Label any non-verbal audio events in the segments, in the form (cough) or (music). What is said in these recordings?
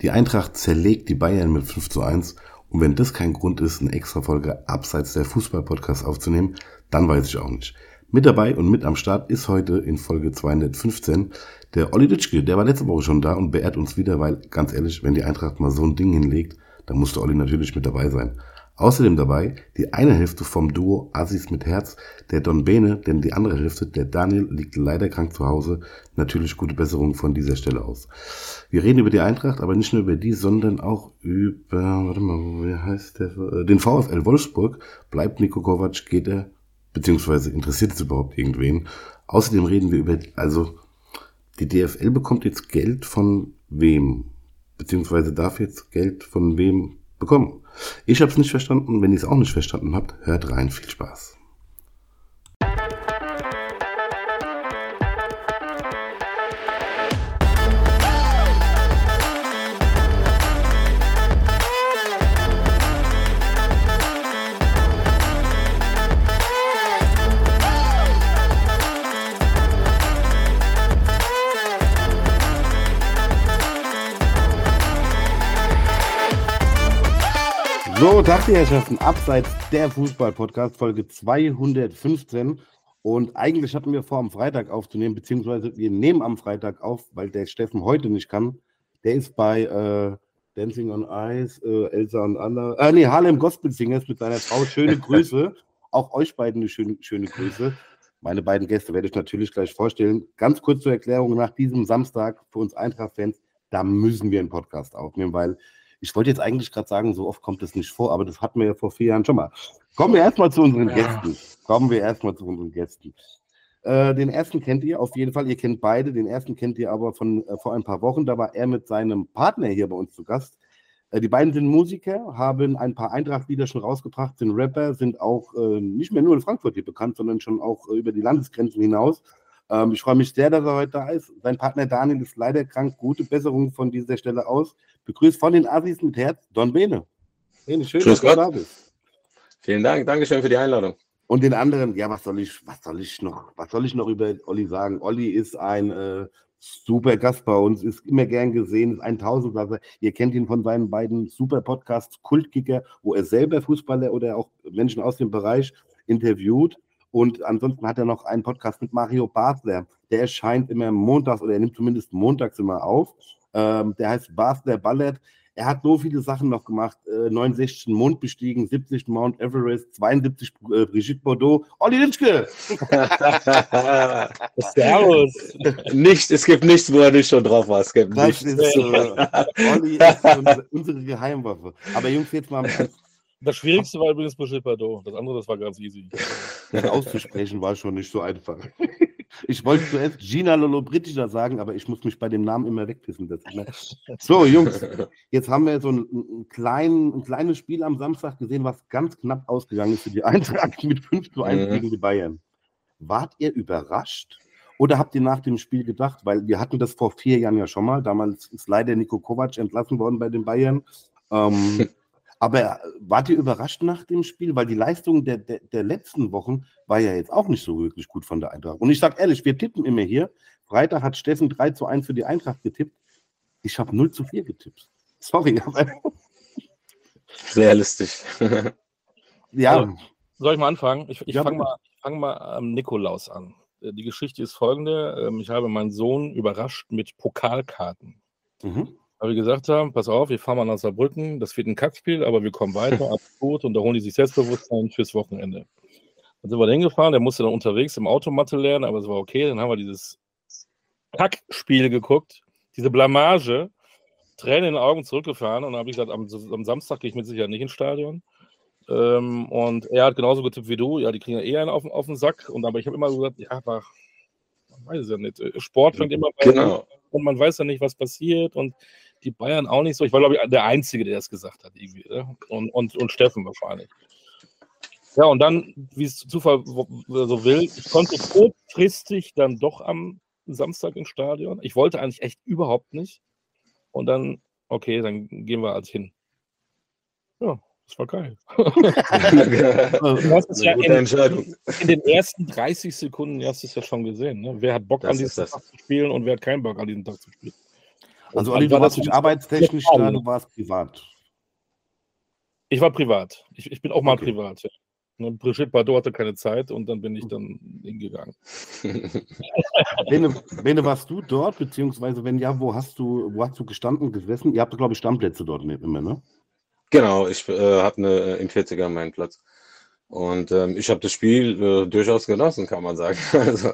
Die Eintracht zerlegt die Bayern mit 5 zu 1 und wenn das kein Grund ist, eine extra Folge abseits der Fußball-Podcast aufzunehmen, dann weiß ich auch nicht. Mit dabei und mit am Start ist heute in Folge 215 der Olli Ditschke. Der war letzte Woche schon da und beehrt uns wieder, weil ganz ehrlich, wenn die Eintracht mal so ein Ding hinlegt, dann muss der Olli natürlich mit dabei sein. Außerdem dabei die eine Hälfte vom Duo Assis mit Herz, der Don Bene, denn die andere Hälfte, der Daniel, liegt leider krank zu Hause. Natürlich gute Besserung von dieser Stelle aus. Wir reden über die Eintracht, aber nicht nur über die, sondern auch über, warte mal, wie heißt der, äh, den VfL Wolfsburg. Bleibt Nico Kovac, geht er, beziehungsweise interessiert es überhaupt irgendwen. Außerdem reden wir über, also, die DFL bekommt jetzt Geld von wem? Beziehungsweise darf jetzt Geld von wem bekommen? Ich habe es nicht verstanden. Wenn ihr es auch nicht verstanden habt, hört rein. Viel Spaß. So, Tag, die Herrschaften, abseits der Fußball-Podcast, Folge 215. Und eigentlich hatten wir vor, am Freitag aufzunehmen, beziehungsweise wir nehmen am Freitag auf, weil der Steffen heute nicht kann. Der ist bei äh, Dancing on Ice, äh, Elsa und Anna, äh, nee, Harlem Gospel Singers mit seiner Frau. Schöne (laughs) Grüße. Auch euch beiden eine schöne, schöne Grüße. Meine beiden Gäste werde ich natürlich gleich vorstellen. Ganz kurz zur Erklärung: Nach diesem Samstag für uns Eintracht-Fans, da müssen wir einen Podcast aufnehmen, weil ich wollte jetzt eigentlich gerade sagen, so oft kommt es nicht vor, aber das hatten wir ja vor vier Jahren schon mal. Kommen wir erstmal zu unseren ja. Gästen. Kommen wir erstmal zu unseren Gästen. Äh, den ersten kennt ihr auf jeden Fall. Ihr kennt beide. Den ersten kennt ihr aber von äh, vor ein paar Wochen. Da war er mit seinem Partner hier bei uns zu Gast. Äh, die beiden sind Musiker, haben ein paar Eintracht-Lieder schon rausgebracht, sind Rapper, sind auch äh, nicht mehr nur in Frankfurt hier bekannt, sondern schon auch äh, über die Landesgrenzen hinaus. Ähm, ich freue mich sehr, dass er heute da ist. Sein Partner Daniel ist leider krank. Gute Besserung von dieser Stelle aus. Begrüßt von den Assis mit Herz Don Bene. Bene, schön, Tschüss dass du da bist. Vielen Dank, Dankeschön für die Einladung. Und den anderen, ja, was soll ich, was soll ich noch, was soll ich noch über Olli sagen? Olli ist ein äh, super Gast bei uns, ist immer gern gesehen, ist ein Tausendsasser. Ihr kennt ihn von seinen beiden super Podcasts Kultkicker, wo er selber Fußballer oder auch Menschen aus dem Bereich interviewt. Und ansonsten hat er noch einen Podcast mit Mario Basler. Der erscheint immer montags oder er nimmt zumindest montags immer auf. Ähm, der heißt Basler Ballett. Er hat so viele Sachen noch gemacht. Äh, 69 Mond bestiegen, 70 Mount Everest, 72 äh, Brigitte Bordeaux. Olli Litschke! (laughs) Servus! Nicht, es gibt nichts, wo er nicht schon drauf war. Es gibt das nichts. Ist, äh, (laughs) Olli ist unsere, unsere Geheimwaffe. Aber Jungs, jetzt mal das Schwierigste war übrigens Brigitte Bardot. Das andere, das war ganz easy. (laughs) Das auszusprechen war schon nicht so einfach. (laughs) Ich wollte zuerst Gina Lollobrigida sagen, aber ich muss mich bei dem Namen immer wegpissen. So, Jungs, jetzt haben wir so ein, ein, klein, ein, kleines Spiel am Samstag gesehen, was ganz knapp ausgegangen ist für die Eintracht (laughs) mit 5 zu 1 mhm. gegen die Bayern. Wart ihr überrascht? Oder habt ihr nach dem Spiel gedacht, weil wir hatten das vor vier Jahren ja schon mal, damals ist leider Nico Kovac entlassen worden bei den Bayern. Ähm, Aber wart ihr überrascht nach dem Spiel? Weil die Leistung der, der, der, letzten Wochen war ja jetzt auch nicht so wirklich gut von der Eintracht. Und ich sage ehrlich, wir tippen immer hier. Freitag hat Steffen 3 zu 1 für die Eintracht getippt. Ich habe 0 zu 4 getippt. Sorry, aber. (laughs) Realistisch. (laughs) ja. Also, soll ich mal anfangen? Ich, ich ja, fange mal, fang mal am Nikolaus an. Äh, die Geschichte ist folgende. Ähm, ich habe meinen Sohn überrascht mit Pokalkarten. Mhm weil wir gesagt haben, pass auf, wir fahren mal nach Saarbrücken, das wird ein Kackspiel, aber wir kommen weiter, (laughs) gut, und da holen die sich Selbstbewusstsein fürs Wochenende. Dann sind wir da hingefahren, der musste dann unterwegs im Automatte lernen, aber es war okay, dann haben wir dieses Kackspiel geguckt, diese Blamage, Tränen in den Augen zurückgefahren und dann habe ich gesagt, am, am Samstag gehe ich mit Sicherheit nicht ins Stadion. Ähm, und er hat genauso getippt wie du, ja, die kriegen ja eher einen auf, auf den Sack, und aber ich habe immer gesagt, ja, aber weiß ich ja nicht. Sport fängt immer bei genau. und man weiß ja nicht, was passiert und die Bayern auch nicht so. Ich war, glaube ich, der Einzige, der das gesagt hat. Ne? Und, und, und Steffen wahrscheinlich. Ja, und dann, wie es Zufall so will, ich konnte kurzfristig dann doch am Samstag ins Stadion. Ich wollte eigentlich echt überhaupt nicht. Und dann, okay, dann gehen wir als hin. Ja, das war geil. (laughs) es ja in, in, den ersten 30 Sekunden hast du es ja schon gesehen. Ne? Wer hat Bock das an diesem Tag zu spielen und wer hat keinen Bock an diesem Tag zu spielen? Also Olli, du warst nicht arbeitstechnisch da, du warst privat. Ich war privat. Ich, ich bin auch mal okay. privat. Ja. Ne, Brigitte Bardot hatte keine Zeit und dann bin ich dann hingegangen. (laughs) Bene, Bene, warst du dort, beziehungsweise wenn ja, wo hast du, wo hast du gestanden, gesessen? Ihr habt, glaube ich, Stammplätze dort immer, ne? Genau, ich äh, habe eine äh, in 40er meinen Platz. Und ähm, ich habe das Spiel äh, durchaus genossen, kann man sagen. (laughs) Also,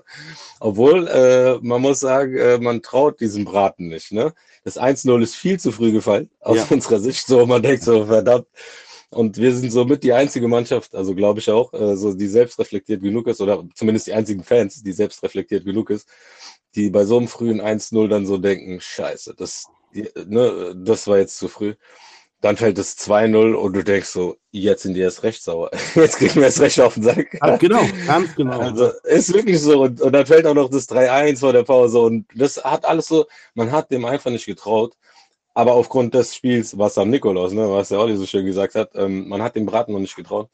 obwohl, äh, man muss sagen, äh, man traut diesem Braten nicht. Ne? Das 1-0 ist viel zu früh gefallen, aus ja. unserer Sicht. So, man denkt so, verdammt. Und wir sind somit die einzige Mannschaft, also glaube ich auch, äh, so die selbst reflektiert genug ist, oder zumindest die einzigen Fans, die selbst reflektiert genug ist, die bei so einem frühen 1-0 dann so denken, scheiße, das, die, ne, das war jetzt zu früh. Dann fällt es 2-0 und du denkst so, jetzt sind die erst recht sauer. (laughs) Jetzt kriegen wir erst recht auf den Sack. Genau, ganz genau. Also ist wirklich so. Und, und dann fällt auch noch das 3-1 vor der Pause. Und das hat alles so, man hat dem einfach nicht getraut. Aber aufgrund des Spiels, was am Nikolaus, ne, was der Olli so schön gesagt hat, ähm, man hat dem Braten noch nicht getraut.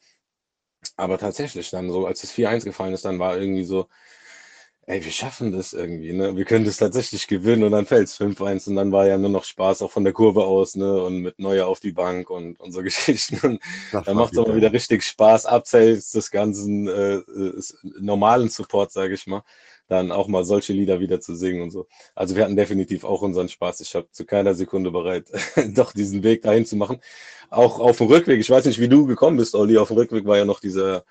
Aber tatsächlich dann so, als das 4-1 gefallen ist, dann war irgendwie so, ey, wir schaffen das irgendwie, ne? Wir können das tatsächlich gewinnen und dann fällt es 5-1 und dann war ja nur noch Spaß auch von der Kurve aus, ne? Und mit Neuer auf die Bank und, und so (laughs) Geschichten. Und dann macht es aber wieder richtig Spaß, abseits des ganzen äh, äh normalen Support, sage ich mal, dann auch mal solche Lieder wieder zu singen und so. Also wir hatten definitiv auch unseren Spaß. Ich habe zu keiner Sekunde bereit, (laughs) doch diesen Weg dahin zu machen. Auch auf dem Rückweg, ich weiß nicht, wie du gekommen bist, Olli, auf dem Rückweg war ja noch dieser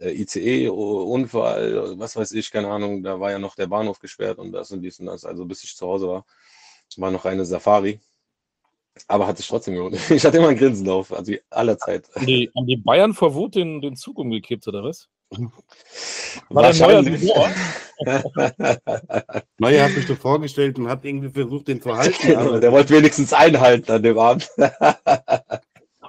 ICE-Unfall, was weiß ich, keine Ahnung, da war ja noch der Bahnhof gesperrt und das und dies und das. Also bis ich zu Hause war, war noch eine Safari. Aber hat sich trotzdem gelohnt. (laughs) Ich hatte immer ein Grinsen auf, also aller Zeit. Haben die, haben die Bayern vor Wut den, den Zug umgekippt, oder was? (laughs) War Wahrscheinlich. (laughs) Neuer hat sich doch vorgestellt und hat irgendwie versucht, den zu halten. Genau, der wollte wenigstens einhalten an dem Abend.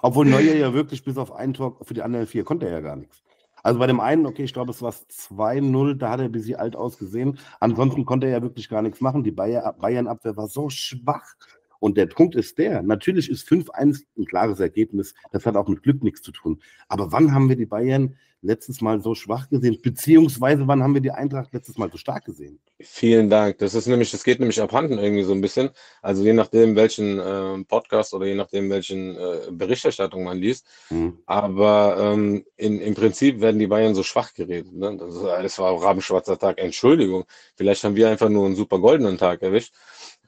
Obwohl Neuer ja wirklich bis auf einen Tor für die anderen vier konnte er ja gar nichts. Also bei dem einen, okay, ich glaube, es war 2-0, da hat er ein bisschen alt ausgesehen. Ansonsten konnte er ja wirklich gar nichts machen. Die Bayern-Abwehr war so schwach. Und der Punkt ist der, natürlich ist 5-1 ein klares Ergebnis. Das hat auch mit Glück nichts zu tun. Aber wann haben wir die Bayern letztes Mal so schwach gesehen? Beziehungsweise wann haben wir die Eintracht letztes Mal so stark gesehen? Vielen Dank. Das ist nämlich, das geht nämlich abhanden irgendwie so ein bisschen. Also je nachdem, welchen äh, Podcast oder je nachdem, welchen äh, Berichterstattung man liest. Mhm. Aber ähm, in, im Prinzip werden die Bayern so schwach geredet. Ne? Das, das war rabenschwarzer Tag. Entschuldigung. Vielleicht haben wir einfach nur einen super goldenen Tag erwischt.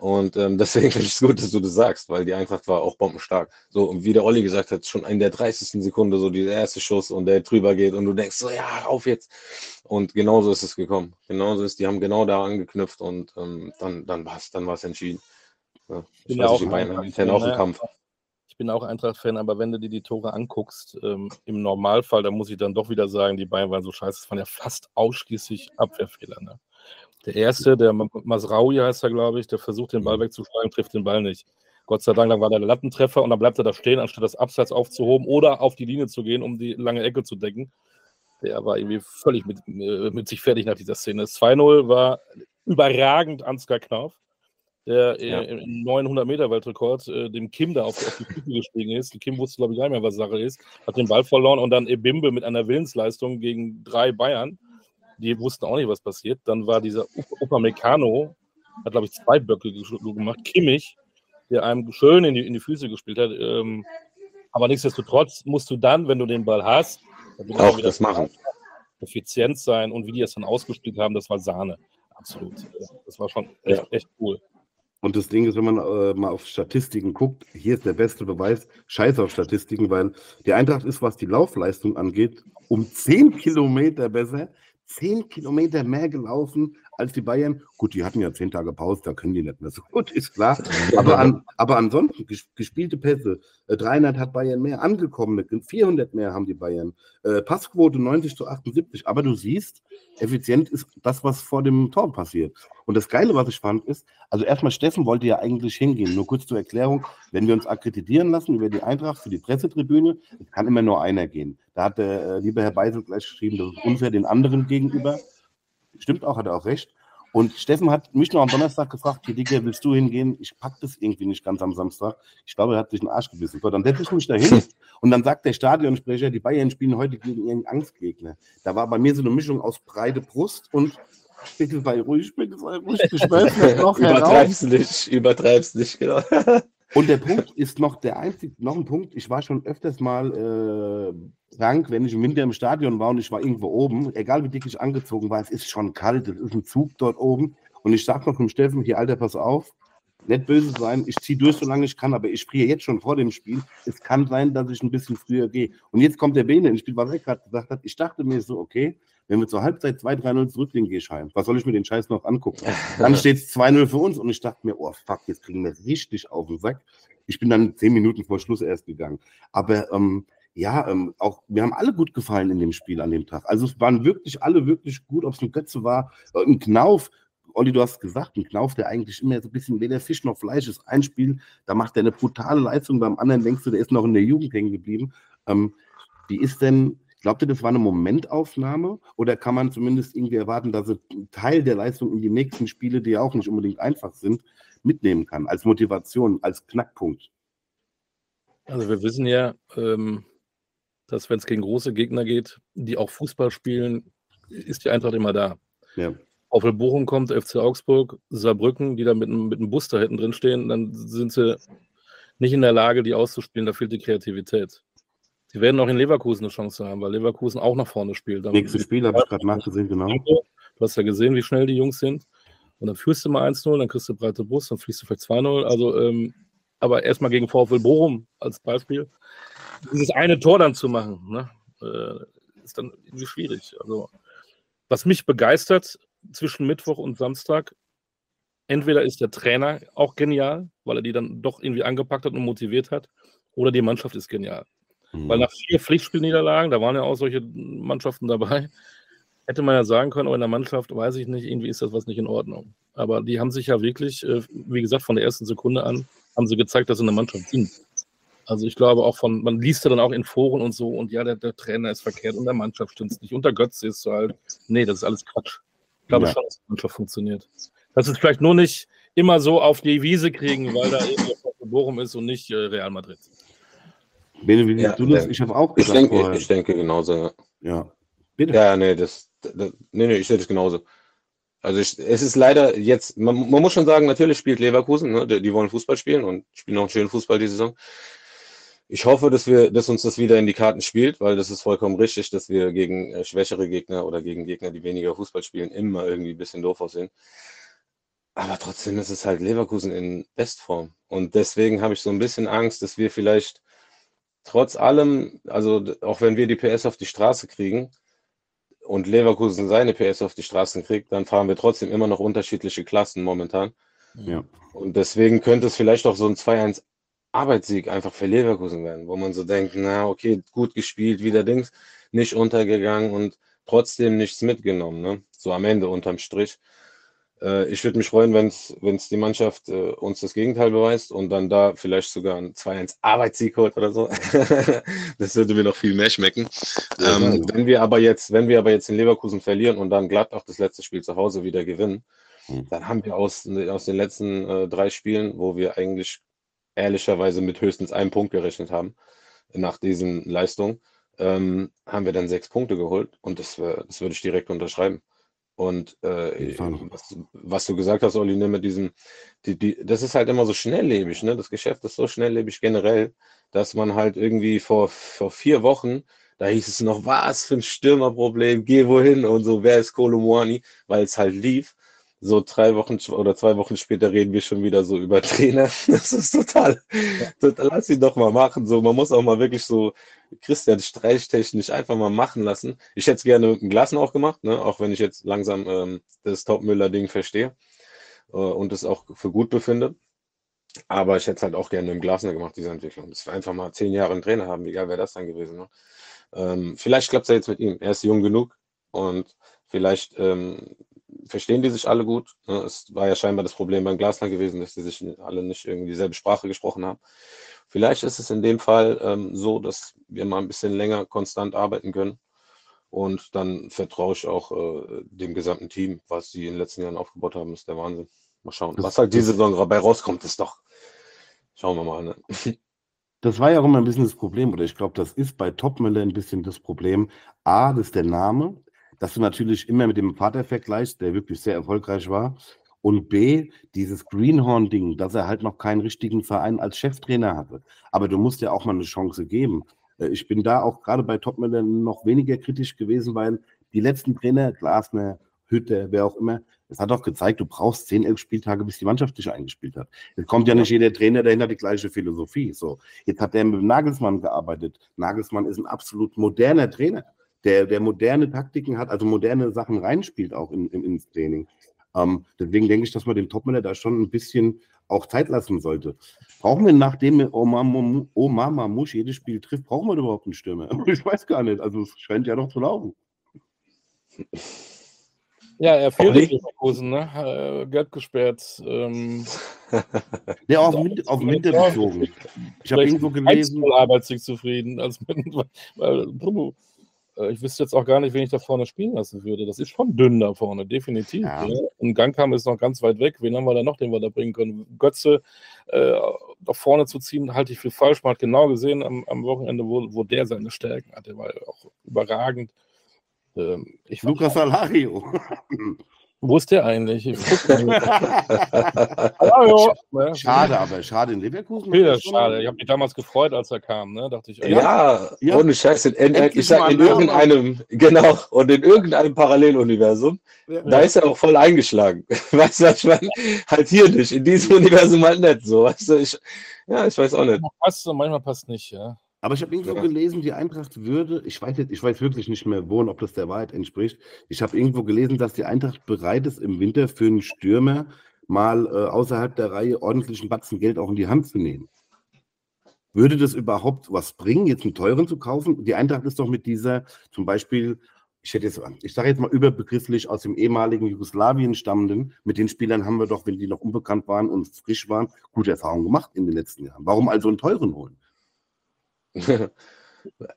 Und ähm, (laughs) deswegen finde ich es gut, dass du das sagst, weil die Eintracht war auch bombenstark. So, und wie der Olli gesagt hat, schon in der 30. Sekunde so dieser erste Schuss und der drüber geht und du denkst so, ja, auf jetzt. Und genauso ist es gekommen. Genauso ist, die haben genau da angeknüpft und ähm, dann, dann war es dann war's entschieden. Ja, ich bin ja auch, Fan, auch im Kampf. Ich bin auch Eintracht-Fan, aber wenn du dir die Tore anguckst, ähm, im Normalfall, dann muss ich dann doch wieder sagen, die Bayern waren so scheiße, es waren ja fast ausschließlich Abwehrfehler. Ne? Der erste, der Masraui heißt er, glaube ich, der versucht den Ball mhm. wegzuschlagen, trifft den Ball nicht. Gott sei Dank, dann war der Lattentreffer und dann bleibt er da stehen, anstatt das Abseits aufzuhoben oder auf die Linie zu gehen, um die lange Ecke zu decken. Der war irgendwie völlig mit, äh, mit sich fertig nach dieser Szene. 2-0 war überragend Ansgar Knauf, der ja. im 900-Meter-Weltrekord äh, dem Kim da auf, auf die Füße gestiegen ist. Kim wusste, glaube ich, gar nicht mehr, was Sache ist, hat den Ball verloren und dann Ebimbe mit einer Willensleistung gegen drei Bayern die wussten auch nicht, was passiert. Dann war dieser Upamecano, hat glaube ich zwei Böcke gemacht, Kimmich, der einem schön in die, in die Füße gespielt hat. Ähm, aber nichtsdestotrotz musst du dann, wenn du den Ball hast, auch das machen. Effizient sein und wie die das dann ausgespielt haben, das war Sahne. Absolut. Das war schon echt, ja. echt cool. Und das Ding ist, wenn man äh, mal auf Statistiken guckt, hier ist der beste Beweis, scheiß auf Statistiken, weil die Eintracht ist, was die Laufleistung angeht, um 10 Kilometer besser 10 Kilometer mehr gelaufen als die Bayern. Gut, die hatten ja zehn Tage Pause, da können die nicht mehr so gut, ist klar. (laughs) Aber, an, aber ansonsten gespielte Pässe, 300 äh, hat Bayern mehr, angekommene 400 mehr haben die Bayern. Äh, Passquote 90 zu 78. Aber du siehst, effizient ist das, was vor dem Tor passiert. Und das Geile, was ich fand, ist, also erstmal Steffen wollte ja eigentlich hingehen. Nur kurz zur Erklärung, wenn wir uns akkreditieren lassen über die Eintracht für die Pressetribüne, es kann immer nur einer gehen. Da hat der äh, liebe Herr Beisel gleich geschrieben, das ist unfair den anderen gegenüber. Stimmt auch, hat er auch recht. Und Steffen hat mich noch am Donnerstag gefragt, hier Digga, willst du hingehen? Ich pack das irgendwie nicht ganz am Samstag. Ich glaube, er hat sich den Arsch gebissen. So, dann setze ich mich da hin und dann sagt der Stadionsprecher, die Bayern spielen heute gegen ihren Angstgegner. Da war bei mir so eine Mischung aus breite Brust und Bitte sei ruhig, bitte sei ruhig. Ich noch übertreib's nicht, übertreib's nicht, genau. Und der Punkt ist noch der einzige, noch ein Punkt. Ich war schon öfters mal äh, krank, wenn ich im Winter im Stadion war und ich war irgendwo oben, egal wie dick ich angezogen war, es ist schon kalt, es ist ein Zug dort oben. Und ich sag noch vom Steffen, hier, Alter, pass auf, nicht böse sein, ich ziehe durch, solange ich kann, aber ich friere jetzt schon vor dem Spiel. Es kann sein, dass ich ein bisschen früher gehe. Und jetzt kommt der Bene ins Spiel, was er gerade gesagt hat. Ich dachte mir so, okay, wenn wir zur Halbzeit 2-3-0 zurückliegen, gehe ich heim. Was soll ich mir den Scheiß noch angucken? (laughs) Dann steht es 2-0 für uns und ich dachte mir, oh fuck, jetzt kriegen wir richtig auf den Sack. Ich bin dann zehn Minuten vor Schluss erst gegangen. Aber ähm, ja, ähm, auch wir haben alle gut gefallen in dem Spiel an dem Tag. Also es waren wirklich alle wirklich gut, ob es ein Götze war, äh, ein Knauf, Olli, du hast gesagt, ein Knauf, der eigentlich immer so ein bisschen weder Fisch noch Fleisch ist. Ein Spiel, da macht er eine brutale Leistung, beim anderen denkst du, der ist noch in der Jugend hängen geblieben. Ähm, wie ist denn, glaubt ihr, das war eine Momentaufnahme oder kann man zumindest irgendwie erwarten, dass er einen Teil der Leistung in die nächsten Spiele, die ja auch nicht unbedingt einfach sind, mitnehmen kann, als Motivation, als Knackpunkt? Also wir wissen ja, ähm, dass wenn es gegen große Gegner geht, die auch Fußball spielen, ist die Eintracht immer da. Ja. Auf Bochum kommt, FC Augsburg, Saarbrücken, die da mit, mit einem Bus da hinten drin stehen, dann sind sie nicht in der Lage, die auszuspielen. Da fehlt die Kreativität. Sie werden auch in Leverkusen eine Chance haben, weil Leverkusen auch nach vorne spielt. Nächstes Spiel habe ich gerade nachgesehen, genau. Du hast ja gesehen, wie schnell die Jungs sind. Und dann führst du mal 1-0, dann kriegst du breite Bus, dann fließt du vielleicht 2-0. Also, ähm, aber erstmal gegen VfL Bochum als Beispiel. Dieses eine Tor dann zu machen, ne, äh, ist dann irgendwie schwierig. Also, was mich begeistert, zwischen Mittwoch und Samstag. Entweder ist der Trainer auch genial, weil er die dann doch irgendwie angepackt hat und motiviert hat, oder die Mannschaft ist genial. Mhm. Weil nach vier Pflichtspielniederlagen, da waren ja auch solche Mannschaften dabei, (laughs) hätte man ja sagen können, aber in der Mannschaft weiß ich nicht, irgendwie ist das was nicht in Ordnung. Aber die haben sich ja wirklich, äh, wie gesagt, von der ersten Sekunde an, haben sie gezeigt, dass sie eine Mannschaft sind. Also ich glaube auch von, man liest ja dann auch in Foren und so und ja, der, der Trainer ist verkehrt und der Mannschaft stimmt es nicht und der Götze ist so halt, nee, das ist alles Quatsch glaube ja. schon, dass die Mannschaft funktioniert. Dass es vielleicht nur nicht immer so auf die Wiese kriegen, weil da eben Bochum ist und nicht äh, Real Madrid. Bene, wie ja, du das? Ich habe auch gesagt. Ich denke, ich denke genauso. Ja. Bitte. Ja, nee, das, das nee, nee, ich sehe das genauso. Also ich, es ist leider jetzt, man, man, muss schon sagen, natürlich spielt Leverkusen, ne, die, die, wollen Fußball spielen und spielen auch einen schönen Fußball diese Saison. Ich hoffe, dass wir, dass uns das wieder in die Karten spielt, weil das ist vollkommen richtig, dass wir gegen äh, schwächere Gegner oder gegen Gegner, die weniger Fußball spielen, immer irgendwie ein bisschen doof aussehen. Aber trotzdem ist es halt Leverkusen in Bestform. Und deswegen habe ich so ein bisschen Angst, dass wir vielleicht trotz allem, also auch wenn wir die PS auf die Straße kriegen und Leverkusen seine PS auf die Straßen kriegt, dann fahren wir trotzdem immer noch unterschiedliche Klassen momentan. Ja. Und deswegen könnte es vielleicht auch so ein 2-1 Arbeitssieg einfach für Leverkusen werden, wo man so denkt, na okay, gut gespielt, wieder Dings, nicht untergegangen und trotzdem nichts mitgenommen, ne? so am Ende unterm Strich. Äh, ich würde mich freuen, wenn es die Mannschaft äh, uns das Gegenteil beweist und dann da vielleicht sogar ein 2-1 Arbeitssieg holt oder so. (laughs) das würde mir noch viel mehr schmecken. Ähm, wenn wir aber jetzt, wenn wir aber jetzt in Leverkusen verlieren und dann glatt auch das letzte Spiel zu Hause wieder gewinnen, hm. dann haben wir aus, aus den letzten äh, drei Spielen, wo wir eigentlich ehrlicherweise mit höchstens einem Punkt gerechnet haben nach diesen Leistungen, ähm, haben wir dann sechs Punkte geholt und das, das würde ich direkt unterschreiben. Und äh, was, was, du gesagt hast, Olli, ne, mit diesem, die, die, das ist halt immer so schnelllebig, ne? Das Geschäft ist so schnelllebig generell, dass man halt irgendwie vor, vor vier Wochen, da hieß es noch, was für ein Stürmerproblem, geh wohin und so, wer ist Kolomoani, weil es halt lief so drei Wochen oder zwei Wochen später reden wir schon wieder so über (laughs) Trainer. Das ist total, total lass ihn doch mal machen. So, man muss auch mal wirklich so Christian streichtechnisch einfach mal machen lassen. Ich hätte es gerne mit dem Glasen auch gemacht, ne? auch wenn ich jetzt langsam ähm, das Topmüller-Ding verstehe äh, und es auch für gut befinde. Aber ich hätte es halt auch gerne dem Glasner gemacht, diese Entwicklung. Dass wir einfach mal zehn Jahre einen Trainer haben, geil wäre das dann gewesen. Ne? Ähm, vielleicht klappt es ja jetzt mit ihm. Er ist jung genug und vielleicht ähm, verstehen die sich alle gut. Ne? Es war ja scheinbar das Problem beim Glasner gewesen, dass die sich alle nicht irgendwie dieselbe Sprache gesprochen haben. Vielleicht ist es in dem Fall ähm, so, dass wir mal ein bisschen länger konstant arbeiten können. Und dann vertraue ich auch äh, dem gesamten Team, was sie in den letzten Jahren aufgebaut haben, ist der Wahnsinn. Mal schauen. Was halt diese Saison dabei rauskommt, ist doch. Schauen wir mal. Ne? (laughs) Das war ja auch immer ein bisschen das Problem, oder ich glaube, das ist bei Topmüller ein bisschen das Problem. A, das ist der Name dass du natürlich immer mit dem Vater vergleichst, der wirklich sehr erfolgreich war. Und B, dieses Greenhorn-Ding, dass er halt noch keinen richtigen Verein als Cheftrainer hatte. Aber du musst ja auch mal eine Chance geben. Äh, ich bin da auch gerade bei Topmüller noch weniger kritisch gewesen, weil die letzten Trainer, Glasner, Hütte, wer auch immer, es hat auch gezeigt, du brauchst 10, 11 Spieltage, bis die Mannschaft dich eingespielt hat. Es kommt ja nicht jeder Trainer dahinter die gleiche Philosophie. So, jetzt hat der mit Nagelsmann gearbeitet. Nagelsmann ist ein absolut moderner Trainer, der, der moderne Taktiken hat, also moderne Sachen reinspielt auch in, in, ins Training. Ähm, deswegen denke ich, dass man dem Topmanager da schon ein bisschen auch Zeit lassen sollte. Brauchen wir, nachdem Omar Mamouche jedes Spiel trifft, brauchen wir überhaupt einen Stürmer? (laughs) Ich weiß gar nicht. Also es scheint ja doch zu laufen. Ja, er fehlt in Leverkusen, ne? Äh, Geld gesperrt. Ähm, (laughs) ja, auf, auf den Winter bezogen. Ich habe irgendwo gelesen. Arbeitssieg zufrieden. Als mit, weil, äh, ich wüsste jetzt auch gar nicht, wen ich da vorne spielen lassen würde. Das ist schon dünn da vorne, definitiv. Ja. Ja. Und Gangkam ist noch ganz weit weg. Wen haben wir da noch, den wir da bringen können? Götze äh, da vorne zu ziehen, halte ich für falsch. Man hat genau gesehen am, am Wochenende, wo, wo der seine Stärken hat. Der war ja auch überragend. Ähm, ich Lukas Alario. (laughs) Wo ist der eigentlich? (laughs) Hallo. Schade, aber schade in Leverkusen. Ja, schade. Ich habe mich damals gefreut, als er kam. Ne? Dachte ich, ja, ja, ohne Scheiße. In, in, ich sag, in irgendeinem, genau, und in irgendeinem Paralleluniversum, ja. da ist er auch voll eingeschlagen. (laughs) Weißt du, ich meine, halt hier nicht, in diesem Universum halt nicht so. Weißt du, ich, ja, ich weiß auch nicht. Manchmal passt und manchmal passt nicht, ja. Aber ich habe irgendwo ja. gelesen, die Eintracht würde, ich weiß jetzt, ich weiß wirklich nicht mehr wo und ob das der Wahrheit entspricht. Ich habe irgendwo gelesen, dass die Eintracht bereit ist, im Winter für einen Stürmer mal äh, außerhalb der Reihe ordentlichen Batzen Geld auch in die Hand zu nehmen. Würde das überhaupt was bringen, jetzt einen teuren zu kaufen? Die Eintracht ist doch mit dieser, zum Beispiel, ich hätte jetzt, ich sage jetzt mal überbegrifflich aus dem ehemaligen Jugoslawien stammenden, mit den Spielern haben wir doch, wenn die noch unbekannt waren und frisch waren, gute Erfahrungen gemacht in den letzten Jahren. Warum also einen teuren holen? (laughs)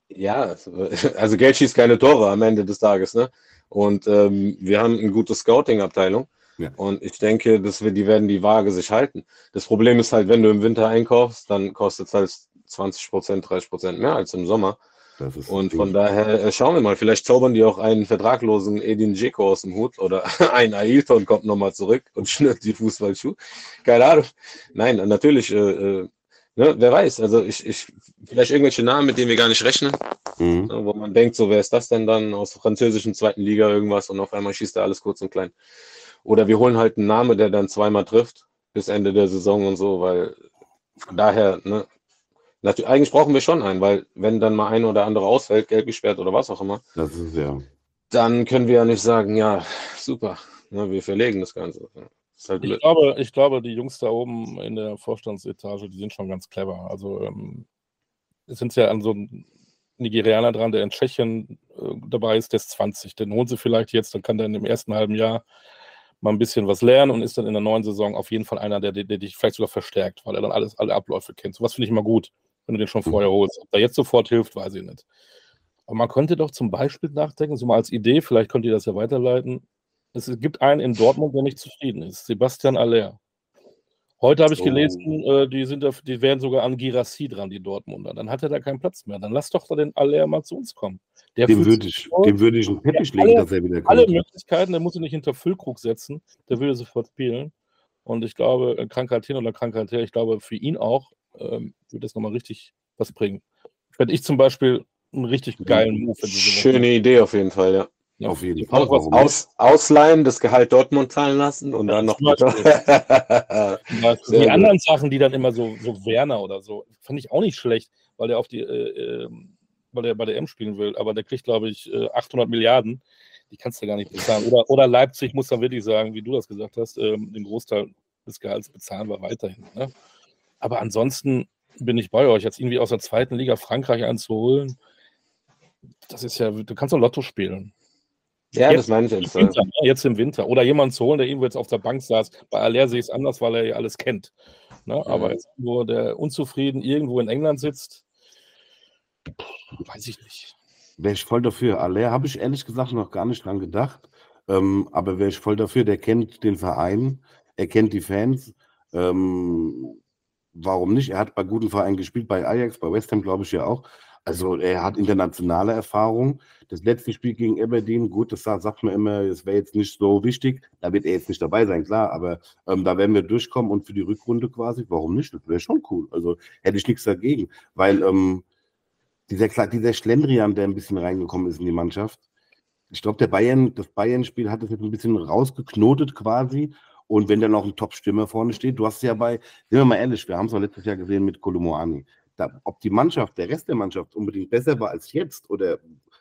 ja, (laughs) also Geld schießt keine Tore am Ende des Tages, ne? Und ähm, wir haben eine gute Scouting-Abteilung. Ja. Und ich denke, dass wir, die werden die Waage sich halten. Das Problem ist halt, wenn du im Winter einkaufst, dann kostet es halt 20 Prozent, 30 Prozent mehr als im Sommer. Und von daher äh, schauen wir mal, vielleicht zaubern die auch einen vertraglosen Edin Dzeko aus dem Hut oder (laughs) ein Ailton kommt nochmal zurück und schnürt die Fußballschuhe. Keine Ahnung. Nein, natürlich äh, äh Ne, wer weiß, also ich, ich, vielleicht irgendwelche Namen, mit denen wir gar nicht rechnen, mhm. ne, wo man denkt, so wer ist das denn dann aus der französischen zweiten Liga irgendwas und auf einmal schießt er alles kurz und klein. Oder wir holen halt einen Namen, der dann zweimal trifft bis Ende der Saison und so, weil von daher, ne, natürlich, eigentlich brauchen wir schon einen, weil wenn dann mal ein oder andere ausfällt, gelb gesperrt oder was auch immer, ist ja. dann können wir ja nicht sagen, ja, super, ne, wir verlegen das Ganze. Halt ich, glaube, ich glaube, die Jungs da oben in der Vorstandsetage, die sind schon ganz clever. Also ähm, es sind ja an so einem Nigerianer dran, der in Tschechien äh, dabei ist, der ist 20. Den holen sie vielleicht jetzt, dann kann der in dem ersten halben Jahr mal ein bisschen was lernen und ist dann in der neuen Saison auf jeden Fall einer, der, der, der dich vielleicht sogar verstärkt, weil er dann alles, alle Abläufe kennt. So was finde ich immer gut, wenn du den schon mhm. vorher holst. Ob der jetzt sofort hilft, weiß ich nicht. Aber man könnte doch zum Beispiel nachdenken, so mal als Idee, vielleicht könnt ihr das ja weiterleiten, es gibt einen in Dortmund, der nicht zufrieden ist. Sebastian Aller. Heute habe ich gelesen, oh. äh, die, sind da, die wären sogar an Girassi dran, die Dortmunder. Dann hat er da keinen Platz mehr. Dann lass doch den Aller mal zu uns kommen. Der dem würde ich, dem würde ich einen Teppich legen, alle, dass er wieder kommt. Alle Möglichkeiten, der muss ihn nicht hinter Füllkrug setzen. Der würde sofort spielen. Und ich glaube, äh, Krankheit hin oder Krankheit her, ich glaube, für ihn auch ähm, würde das nochmal richtig was bringen. Fände ich zum Beispiel einen richtig geilen Move. Schöne Idee auf jeden Fall, ja. Ja, auf jeden Fall. Was aus, ausleihen, das Gehalt Dortmund zahlen lassen und ja, dann noch. (laughs) die anderen Sachen, die dann immer so, so Werner oder so, fand ich auch nicht schlecht, weil er auf die, äh, ähm, weil er bei der M spielen will. Aber der kriegt, glaube ich, 800 äh, Milliarden. Die kannst du gar nicht bezahlen. Oder, oder Leipzig muss dann wirklich sagen, wie du das gesagt hast, ähm, den Großteil des Gehalts bezahlen wir weiterhin. Ne? Aber ansonsten bin ich bei euch, jetzt irgendwie aus der zweiten Liga Frankreich einzuholen. Das ist ja, du kannst doch Lotto spielen. Ja, jetzt, das meine ich jetzt. Winter, ne? jetzt im Winter. Oder jemanden zu holen, der irgendwo jetzt auf der Bank saß. Bei Aller sehe ich es anders, weil er ja alles kennt. Ne? Mhm. Aber jetzt nur der unzufrieden irgendwo in England sitzt, weiß ich nicht. Wäre ich voll dafür. Aller habe ich ehrlich gesagt noch gar nicht dran gedacht. Ähm, aber wäre ich voll dafür, der kennt den Verein, er kennt die Fans. Ähm, warum nicht? Er hat bei guten Vereinen gespielt, bei Ajax, bei West Ham glaube ich ja auch. Also er hat internationale Erfahrung. Das letzte Spiel gegen Aberdeen, gut, das sagt man immer, es wäre jetzt nicht so wichtig. Da wird er jetzt nicht dabei sein, klar, aber ähm, da werden wir durchkommen und für die Rückrunde quasi, warum nicht? Das wäre schon cool. Also hätte ich nichts dagegen, weil ähm, dieser, dieser Schlendrian, der ein bisschen reingekommen ist in die Mannschaft, ich glaube, der Bayern, das Bayern-Spiel hat es jetzt ein bisschen rausgeknotet quasi. Und wenn dann noch ein Top-Stürmer vorne steht, du hast ja bei, sind wir mal ehrlich, wir haben es auch letztes Jahr gesehen mit Kolomoani da, ob die Mannschaft, der Rest der Mannschaft unbedingt besser war als jetzt oder